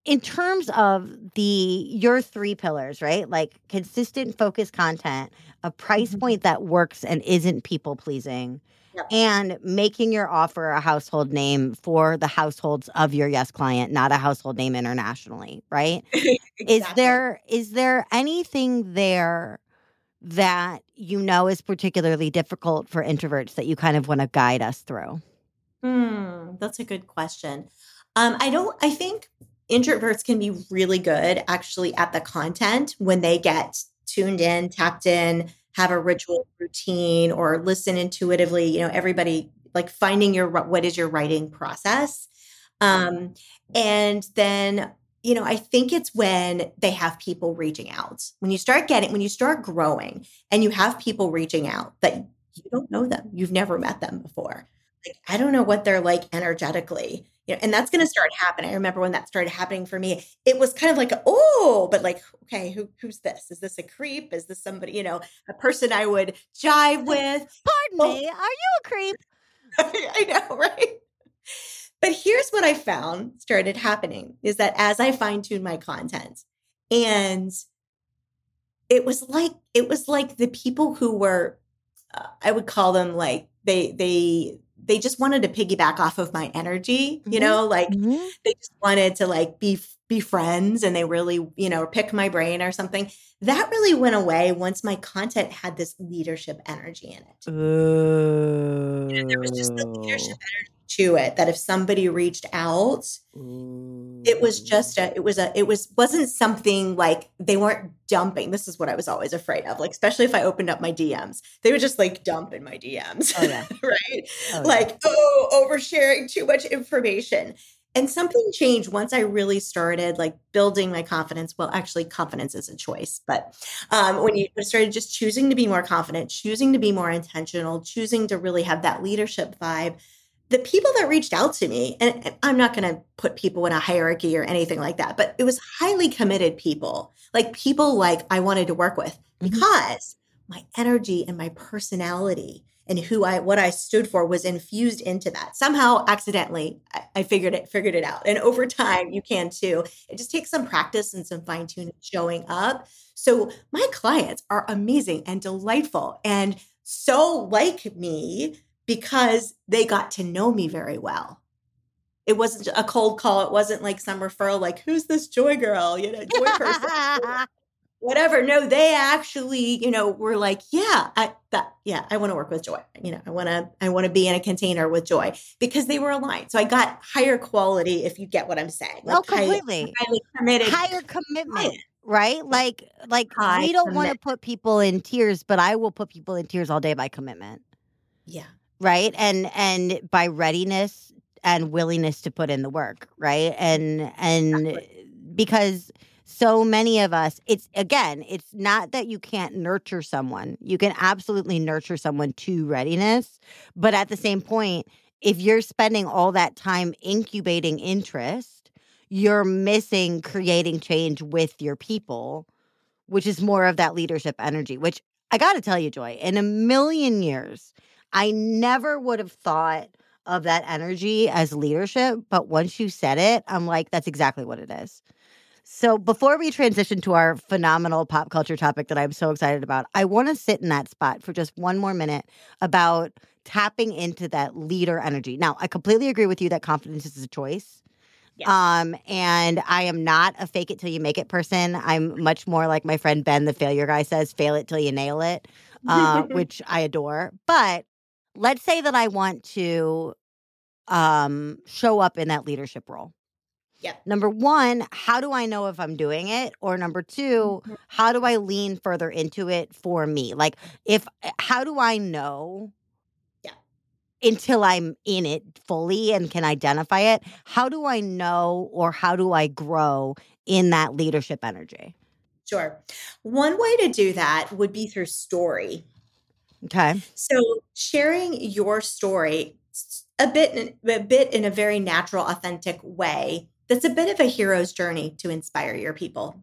in terms of the your three pillars right like consistent focused content a price Mhm. point that works and isn't people pleasing Yep. and making your offer a household name for the households of your yes client not a household name internationally right is there is there anything there that you know is particularly difficult for introverts that you kind of want to guide us through Hmm, that's a good question. Um, I don't. I think introverts can be really good actually at the content when they get tuned in, tapped in, have a ritual routine, or listen intuitively. You know, everybody like finding your what is your writing process, um, and then you know, I think it's when they have people reaching out. When you start getting, when you start growing, and you have people reaching out that you don't know them, you've never met them before like I don't know what they're like energetically. You know, and that's going to start happening. I remember when that started happening for me. It was kind of like, oh, but like, okay, who who's this? Is this a creep? Is this somebody, you know, a person I would jive with? pardon Well- me are you a creep I know, right? But here's what I found started happening is that as I fine tuned my content, and it was like it was like the people who were, uh, I would call them like they they they just wanted to piggyback off of my energy, you Mhm. know, like Mhm. they just wanted to like be be friends and they really you know pick my brain or something that really went away once my content had this leadership energy in it Ooh. there was just the leadership energy to it that if somebody reached out it was just a it was a it was wasn't something like they weren't dumping. This is what i was always afraid of like especially if i opened up my dms they would just like dump in my dms Oh, yeah. right? Oh, yeah. like oh oversharing too much information. And something changed once i really started like building my confidence. Well actually confidence is a choice but um, when you started just choosing to be more confident choosing to be more intentional choosing to really have that leadership vibe the people that reached out to me and, and i'm not going to put people in a hierarchy or anything like that but it was highly committed people like people like i wanted to work with Mhm. because my energy and my personality and who I what I stood for was infused into that. Somehow accidentally I, I figured it figured it out. And over time you can too. It just takes some practice and some fine tuning showing up. So my clients are amazing and delightful and so like me because they got to know me very well. It wasn't a cold call. It wasn't like some referral, like, who's this joy girl? You know, joy person. whatever. No, they actually, you know, were like, yeah, I that yeah, I want to work with joy. You know, I want to I want to be in a container with joy because they were aligned. So I got higher quality if you get what I'm saying. Like, oh, completely. highly committed. Higher commitment. Right? Like like High we don't want to put people in tears, but I will put people in tears all day by commitment. Yeah. Right? And and by readiness and willingness to put in the work, right? And and exactly. because so many of us it's again it's not that you can't nurture someone you can absolutely nurture someone to readiness but at the same point if you're spending all that time incubating interest you're missing creating change with your people which is more of that leadership energy which i got to tell you joy in a million years i never would have thought of that energy as leadership but once you said it i'm like that's exactly what it is so before we transition to our phenomenal pop culture topic that I'm so excited about, I want to sit in that spot for just one more minute about tapping into that leader energy. Now, I completely agree with you that confidence is a choice. Yes. Um, and I am not a fake it till you make it person. I'm much more like my friend Ben, the failure guy says, fail it till you nail it, uh, which I adore. But let's say that I want to um, show up in that leadership role. Yeah. Number one, how do I know if I'm doing it? Or number 2 mm-hmm. how do I lean further into it for me? Like, if, eh, how do I know? Yeah. Until I'm in it fully and can identify it, how do I know or how do I grow in that leadership energy? Sure. One way to do that would be through story. Okay. So sharing your story a bit a bit in a very natural authentic way that's a bit of a hero's journey to inspire your people.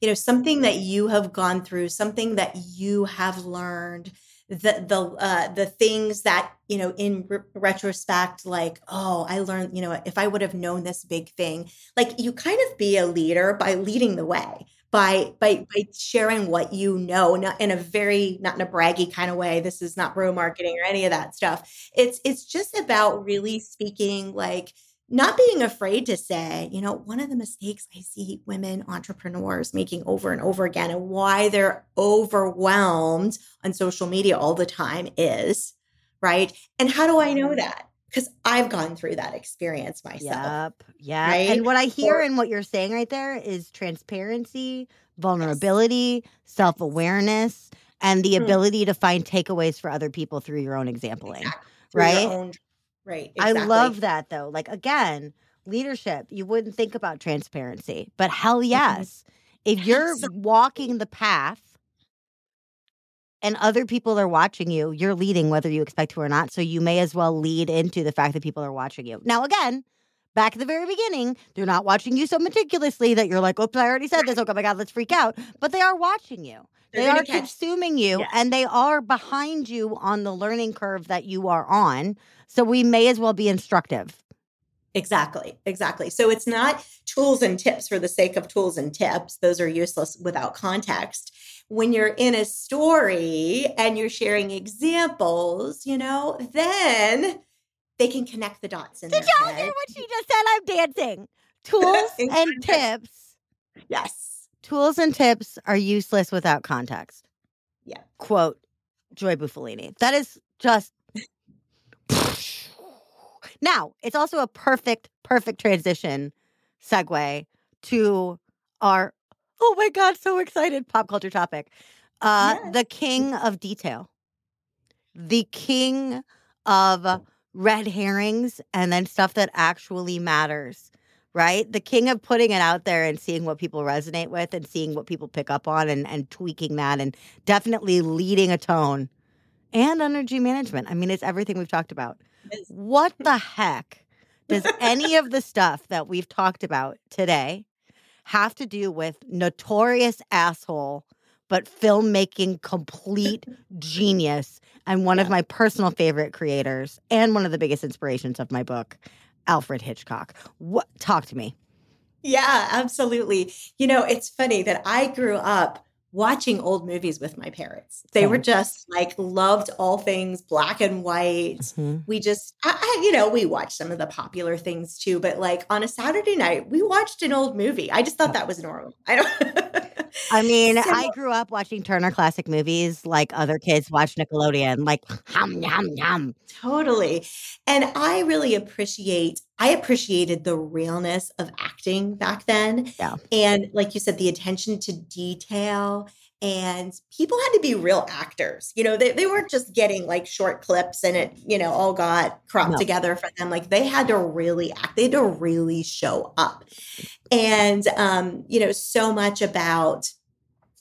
You know, something that you have gone through, something that you have learned, the the uh, the things that you know in re- retrospect, like oh, I learned. You know, if I would have known this big thing, like you kind of be a leader by leading the way by by by sharing what you know not in a very not in a braggy kind of way this is not bro marketing or any of that stuff it's it's just about really speaking like not being afraid to say, you know, one of the mistakes I see women entrepreneurs making over and over again and why they're overwhelmed on social media all the time is, right? And how do I know mm-hmm. that? Because I've gone through that experience myself. Yep. Yeah. Right? And what I hear or, and what you're saying right there is transparency, vulnerability, yes. self awareness, and the mm-hmm. ability to find takeaways for other people through your own exampling. Exactly. Right. Own, Right. Exactly. I love that though. Like again, leadership, you wouldn't think about transparency, but hell mm-hmm. yes. If you're walking the path and other people are watching you, you're leading whether you expect to or not. So you may as well lead into the fact that people are watching you. Now, again, back at the very beginning, they're not watching you so meticulously that you're like, oops, I already said this. Oh my God, let's freak out. But they are watching you. They're they are catch- consuming you yes. and they are behind you on the learning curve that you are on. So we may as well be instructive. Exactly, exactly. So it's not tools and tips for the sake of tools and tips. Those are useless without context. When you're in a story and you're sharing examples, you know, then they can connect the dots in Did y'all head. hear what she just said? I'm dancing. Tools and tips. Yes. Tools and tips are useless without context. Yeah. Quote Joy Bufalini. That is just now, it's also a perfect, perfect transition segue to our, oh my God, so excited pop culture topic. Uh, yes. The king of detail, the king of red herrings and then stuff that actually matters, right? The king of putting it out there and seeing what people resonate with and seeing what people pick up on and, and tweaking that and definitely leading a tone and energy management. I mean, it's everything we've talked about. What the heck does any of the stuff that we've talked about today have to do with notorious asshole, but filmmaking complete genius and one yeah. of my personal favorite creators and one of the biggest inspirations of my book, Alfred Hitchcock? What talk to me? Yeah, absolutely. You know, it's funny that I grew up watching old movies with my parents. They were just like loved all things black and white. Mm-hmm. We just, I, I, you know, we watched some of the popular things too, but like on a Saturday night, we watched an old movie. I just thought that was normal. I don't. I mean, So- I grew up watching Turner Classic Movies like other kids watch Nickelodeon, like hum yum yum. Totally. And I really appreciate I appreciated the realness of acting back then. Yeah. And like you said the attention to detail and people had to be real actors. You know, they, they weren't just getting like short clips and it, you know, all got cropped No. together for them. Like they had to really act. They had to really show up. And um, you know, so much about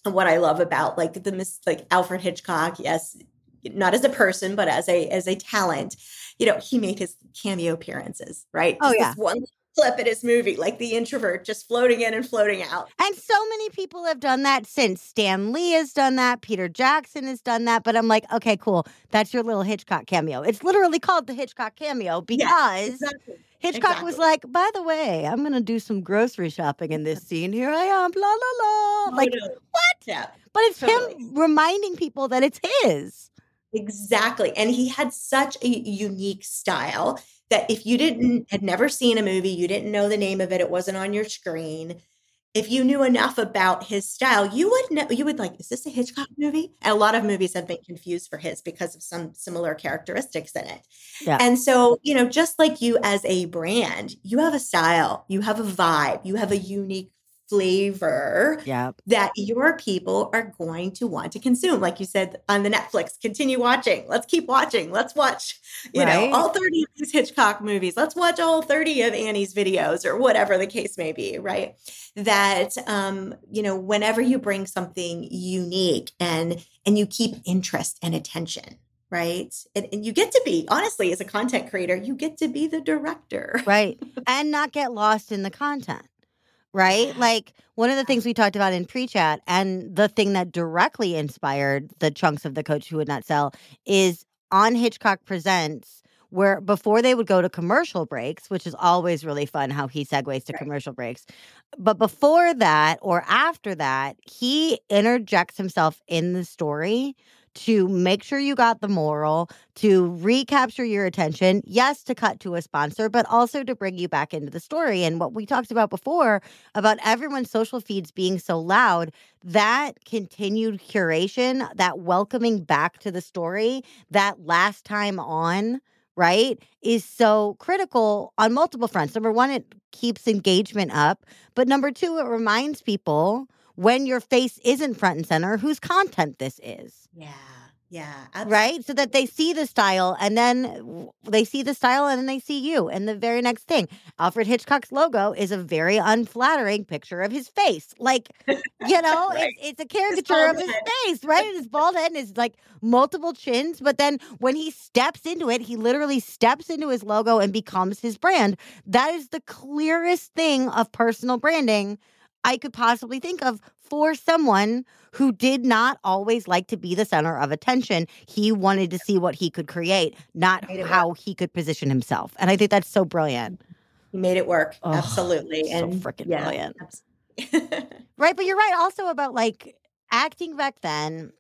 what I love about like the mis- like Alfred Hitchcock, yes, not as a person, but as a as a talent. You know, he made his cameo appearances, right? Oh, yeah. one clip in his movie, like the introvert just floating in and floating out. And so many people have done that since. Stan Lee has done that. Peter Jackson has done that. But I'm like, okay, cool. That's your little Hitchcock cameo. It's literally called the Hitchcock cameo because Exactly. Hitchcock was like, by the way, I'm going to do some grocery shopping in this scene. Here I am, blah, la, la. Like, what? Yeah. But it's Totally. him reminding people that it's his. Exactly. And he had such a unique style that if you didn't had never seen a movie, you didn't know the name of it, it wasn't on your screen. If you knew enough about his style, you would know you would like, is this a Hitchcock movie? And a lot of movies have been confused for his because of some similar characteristics in it. Yeah. And so, you know, just like you as a brand, you have a style, you have a vibe, you have a unique flavor Yeah. that your people are going to want to consume. Like you said on the Netflix, continue watching. Let's keep watching. Let's watch, you Right. know, all 30 of these Hitchcock movies. Let's watch all 30 of Annie's videos or whatever the case may be, right? That um, you know, whenever you bring something unique and and you keep interest and attention, right? And, and you get to be, honestly, as a content creator, you get to be the director. Right. and not get lost in the content. Right? Like one of the things we talked about in pre chat, and the thing that directly inspired the chunks of the coach who would not sell is on Hitchcock Presents, where before they would go to commercial breaks, which is always really fun how he segues to Right. commercial breaks. But before that or after that, he interjects himself in the story to make sure you got the moral, to recapture your attention. Yes, to cut to a sponsor, but also to bring you back into the story. And what we talked about before about everyone's social feeds being so loud, that continued curation, that welcoming back to the story, that last time on, right, is so critical on multiple fronts. Number one, it keeps engagement up. But number two, it reminds people when your face isn't front and center whose content this is Yeah. Yeah. absolutely. right? So that they see the style and then they see the style and then they see you. And the very next thing, Alfred Hitchcock's logo is a very unflattering picture of his face. Like, you know, Right. it's, it's a caricature of his head. face, right? And his bald head and his like multiple chins. But then when he steps into it, he literally steps into his logo and becomes his brand. That is the clearest thing of personal branding I could possibly think of for someone who did not always like to be the center of attention. He wanted to see what he could create, not how he could position himself. And I think that's so brilliant. He made it work. Oh, Absolutely. so and freaking yeah, brilliant. Right. But you're right also about like acting back then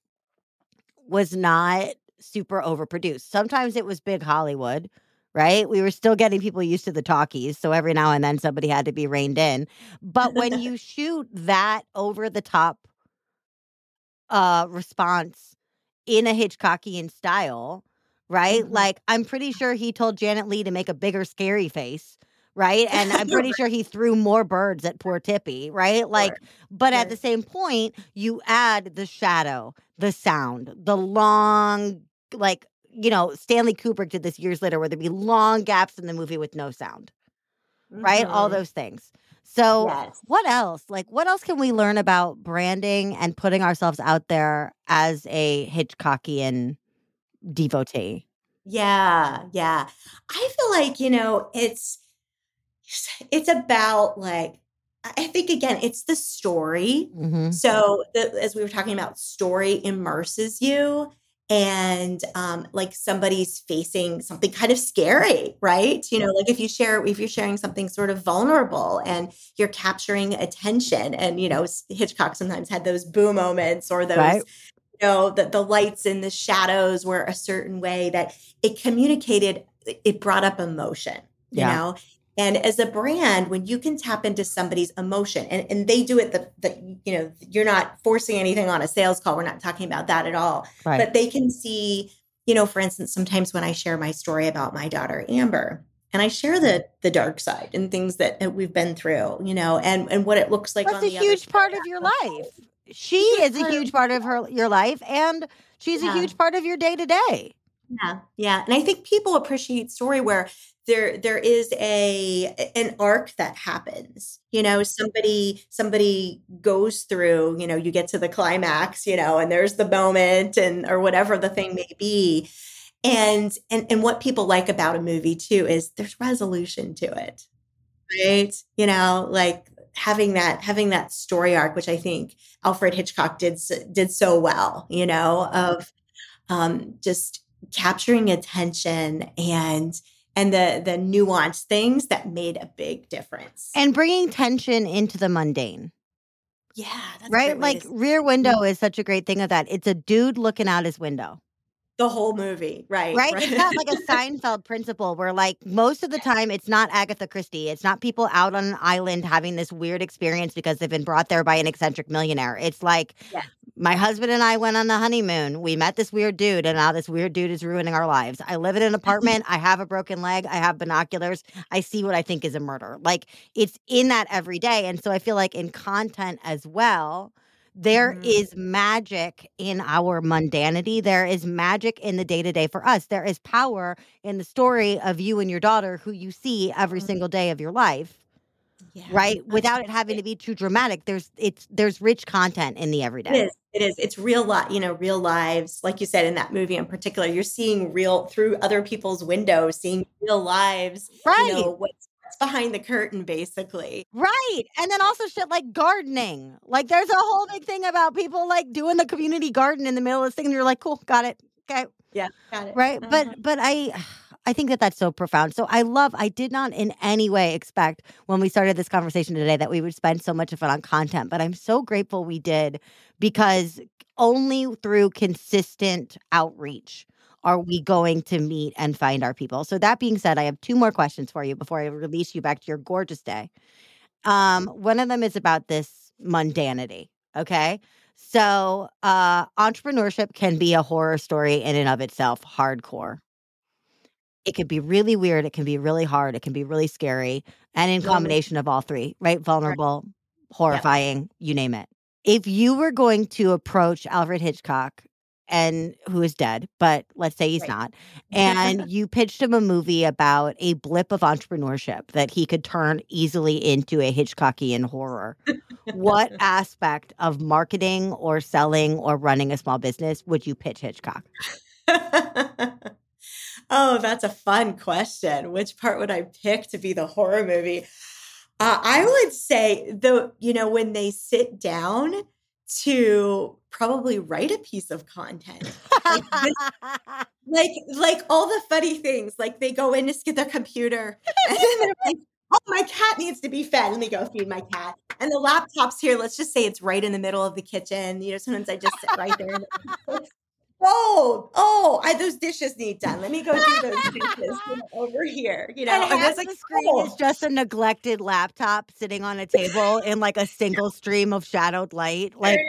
was not super overproduced. Sometimes it was big Hollywood, right? We were still getting people used to the talkies. So every now and then somebody had to be reined in. But when you shoot that over the top uh response in a Hitchcockian style, right? Mhm. Like I'm pretty sure he told Janet Leigh to make a bigger scary face, right? And I'm pretty sure he threw more birds at poor Tippi, right? Like Sure. but at the same point, you add the shadow, the sound, the long, like, you know, Stanley Kubrick did this years later where there'd be long gaps in the movie with no sound, right? All Mhm. those things. So, Yes. what else? Like, what else can we learn about branding and putting ourselves out there as a Hitchcockian devotee? Yeah, yeah. I feel like, you know, it's it's about like I I think again, it's the story. Mm-hmm. So the, as we were talking about, story immerses you and um like somebody's facing something kind of scary right you know like if you share if you're sharing something sort of vulnerable and you're capturing attention and you know hitchcock sometimes had those boo moments or those Right. you know that the lights and the shadows were a certain way that it communicated it brought up emotion you Yeah. know And as a brand, when you can tap into somebody's emotion and, and they do it that the, you know, you're not forcing anything on a sales call. We're not talking about that at all. Right. But they can see, you know, for instance, sometimes when I share my story about my daughter Amber, and I share the the dark side and things that we've been through, you know, and and what it looks like. That's a huge part of your life. She is a huge part of her your life, and she's yeah. a huge part of your day to day. Yeah, yeah, and I think people appreciate story where there there is a an arc that happens you know somebody somebody goes through you know you get to the climax you know and there's the moment and or whatever the thing may be. And and and what people like about a movie too is there's resolution to it right? You know like having that having that story arc which i think alfred hitchcock did did so well you know of um just capturing attention and and the the nuanced things that made a big difference and bringing tension into the mundane yeah right like rear window mm-hmm. is such a great thing of that it's a dude looking out his window the whole movie, right? Right. right. It's not like a Seinfeld principle where, like, most of the time it's not Agatha Christie. It's not people out on an island having this weird experience because they've been brought there by an eccentric millionaire. It's like, yeah my husband and I went on the honeymoon. We met this weird dude, and now this weird dude is ruining our lives. I live in an apartment. I have a broken leg. I have binoculars. I see what I think is a murder. Like it's in that every day. And so I feel like in content as well, there mm-hmm. is magic in our mundanity. There is magic in the day to day for us. There is power in the story of you and your daughter who you see every mm-hmm. single day of your life yeah, right? without it having to be too dramatic there's it's there's rich content in the everyday. it is it is. It's real life you know real lives like you said in that movie in particular you're seeing real through other people's windows seeing real lives right. you know, what's, what's behind the curtain basically. Right and then also shit like gardening like there's a whole big thing about people like doing the community garden in the middle of this thing and you're like cool got it okay yeah got it. right? Uh-huh. but but i I think that that's so profound. So I love, I did not in any way expect when we started this conversation today that we would spend so much of it on content, but I'm so grateful we did because only through consistent outreach are we going to meet and find our people. So that being said, I have two more questions for you before I release you back to your gorgeous day. Um, one of them is about this mundanity. Okay. So, uh, entrepreneurship can be a horror story in and of itself, hardcore. It can be really weird. It can be really hard. It can be really scary. And in combination of all three, right? Vulnerable, horrifying, you name it. If you were going to approach Alfred Hitchcock and who is dead, but let's say he's right. not. And you pitched him a movie about a blip of entrepreneurship that he could turn easily into a Hitchcockian horror. what aspect of marketing or selling or running a small business would you pitch Hitchcock? Oh, that's a fun question. Which part would I pick to be the horror movie? Uh, I would say, though, you know, when they sit down to probably write a piece of content, like, this, like, like all the funny things, like they go in to get their computer, and then they're like, "Oh, my cat needs to be fed. Let me go feed my cat." And the laptop's here. Let's just say it's right in the middle of the kitchen. You know, sometimes I just sit right there. Oh, oh, I, those dishes need done. Let me go do those dishes over here. You know, and, and half the screen oh. is just a neglected laptop sitting on a table in like a single stream of shadowed light. Like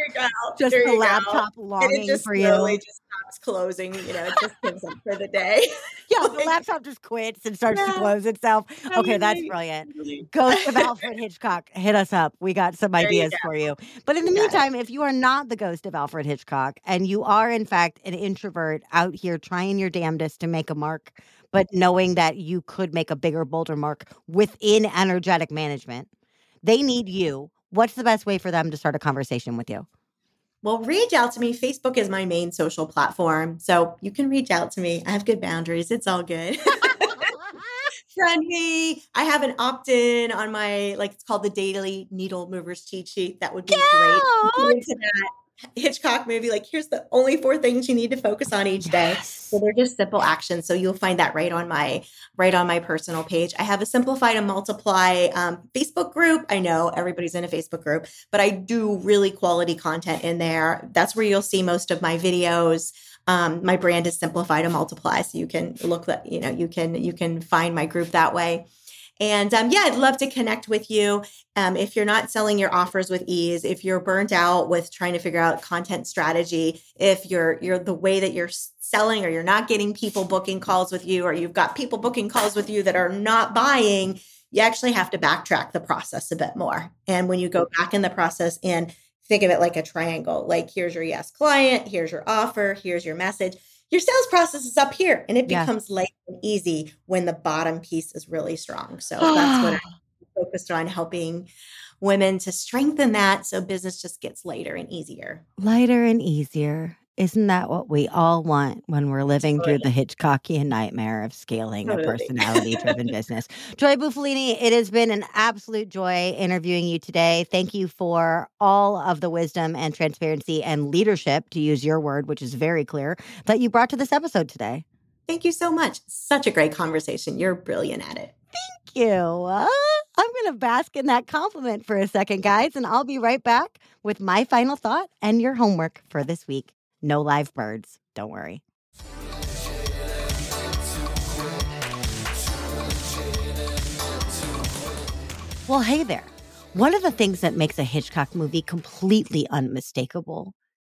just there the laptop go. longing for you. Just stops closing. You know, it just gives up for the day. yeah, like, the laptop just quits and starts yeah. to close itself. Okay, that's brilliant. Ghost of Alfred Hitchcock, hit us up. We got some there ideas you for you. But in the meantime, if you are not the ghost of Alfred Hitchcock and you are in fact an introvert out here trying your damnedest to make a mark, but mm-hmm. knowing that you could make a bigger, bolder mark within energetic management, they need you. What's the best way for them to start a conversation with you? Well, reach out to me. Facebook is my main social platform. So you can reach out to me. I have good boundaries. It's all good. Friend me. I have an opt in on my, like, it's called the Daily Needle Movers Cheat Sheet. That would be great. Hitchcock movie, like here's the only four things you need to focus on each day. Yes. So they're just simple actions. So you'll find that right on my right on my personal page. I have a simplify to multiply um, Facebook group. I know everybody's in a Facebook group, but I do really quality content in there. That's where you'll see most of my videos. Um, my brand is simplify to multiply, so you can look that you know you can you can find my group that way. And um, yeah, I'd love to connect with you. Um, if you're not selling your offers with ease, if you're burnt out with trying to figure out content strategy, if you're you're the way that you're selling or you're not getting people booking calls with you, or you've got people booking calls with you that are not buying, you actually have to backtrack the process a bit more. And when you go back in the process and think of it like a triangle, like here's your yes client, here's your offer, here's your message your sales process is up here and it becomes light and easy when the bottom piece is really strong. So that's what I'm focused on helping women to strengthen that so business just gets lighter and easier. Lighter and easier. Isn't that what we all want when we're living through the Hitchcockian nightmare of scaling totally. a personality driven business? Joy Bufalini, it has been an absolute joy interviewing you today. Thank you for all of the wisdom and transparency and leadership, to use your word, which is very clear, that you brought to this episode today. Thank you so much. Such a great conversation. You're brilliant at it. Thank you. Uh, I'm going to bask in that compliment for a second, guys, and I'll be right back with my final thought and your homework for this week. No live birds. Don't worry. Well, hey there. One of the things that makes a Hitchcock movie completely unmistakable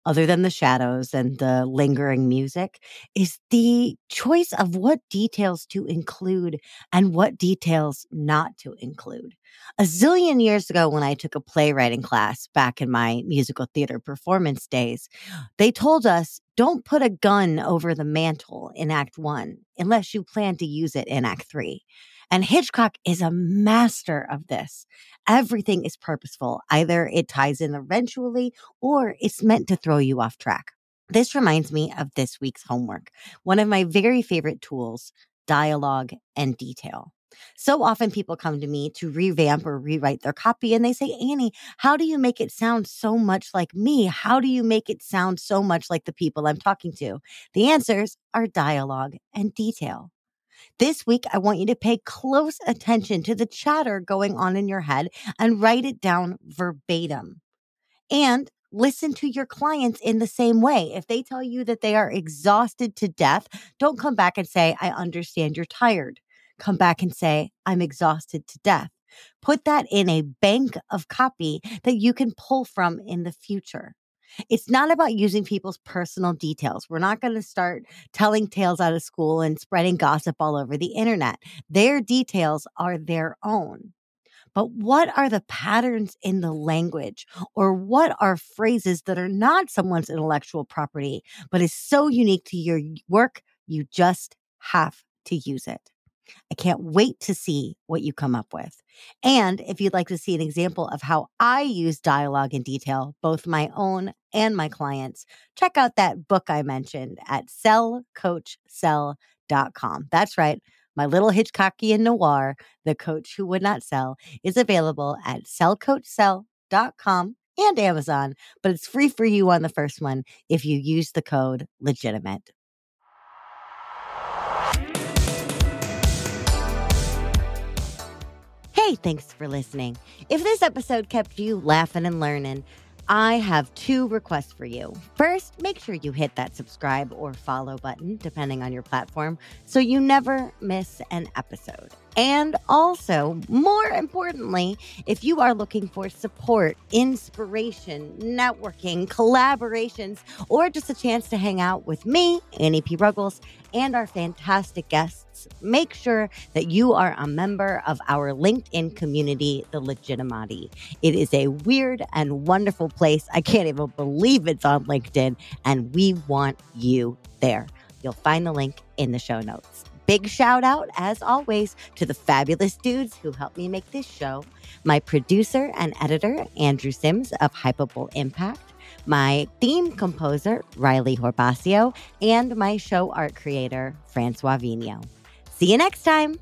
other than the shadows and the lingering music, is the choice of what details to include and what details not to include. A zillion years ago, when I took a playwriting class back in my musical theater performance days, they told us don't put a gun over the mantle in Act One unless you plan to use it in Act Three. And Hitchcock is a master of this. Everything is purposeful. Either it ties in eventually or it's meant to throw you off track. This reminds me of this week's homework. One of my very favorite tools, dialogue and detail. So often people come to me to revamp or rewrite their copy and they say, Annie, how do you make it sound so much like me? How do you make it sound so much like the people I'm talking to? The answers are dialogue and detail. This week, I want you to pay close attention to the chatter going on in your head and write it down verbatim. And listen to your clients in the same way. If they tell you that they are exhausted to death, don't come back and say, I understand you're tired. Come back and say, I'm exhausted to death. Put that in a bank of copy that you can pull from in the future. It's not about using people's personal details. We're not going to start telling tales out of school and spreading gossip all over the internet. Their details are their own. But what are the patterns in the language or what are phrases that are not someone's intellectual property, but is so unique to your work, you just have to use it. I can't wait to see what you come up with. And if you'd like to see an example of how I use dialogue in detail, both my own and my clients, check out that book I mentioned at sellcoachsell.com. That's right. My little Hitchcockian noir, The Coach Who Would Not Sell, is available at sellcoachsell.com and Amazon, but it's free for you on the first one if you use the code legitimate. Hey, thanks for listening. If this episode kept you laughing and learning, I have two requests for you. First, make sure you hit that subscribe or follow button, depending on your platform, so you never miss an episode. And also, more importantly, if you are looking for support, inspiration, networking, collaborations, or just a chance to hang out with me, Annie P. Ruggles, and our fantastic guests, make sure that you are a member of our LinkedIn community, The Legitimati. It is a weird and wonderful place. I can't even believe it's on LinkedIn, and we want you there. You'll find the link in the show notes. Big shout out, as always, to the fabulous dudes who helped me make this show. My producer and editor, Andrew Sims of Hypable Impact, my theme composer, Riley Horbasio, and my show art creator, Francois Vigno. See you next time.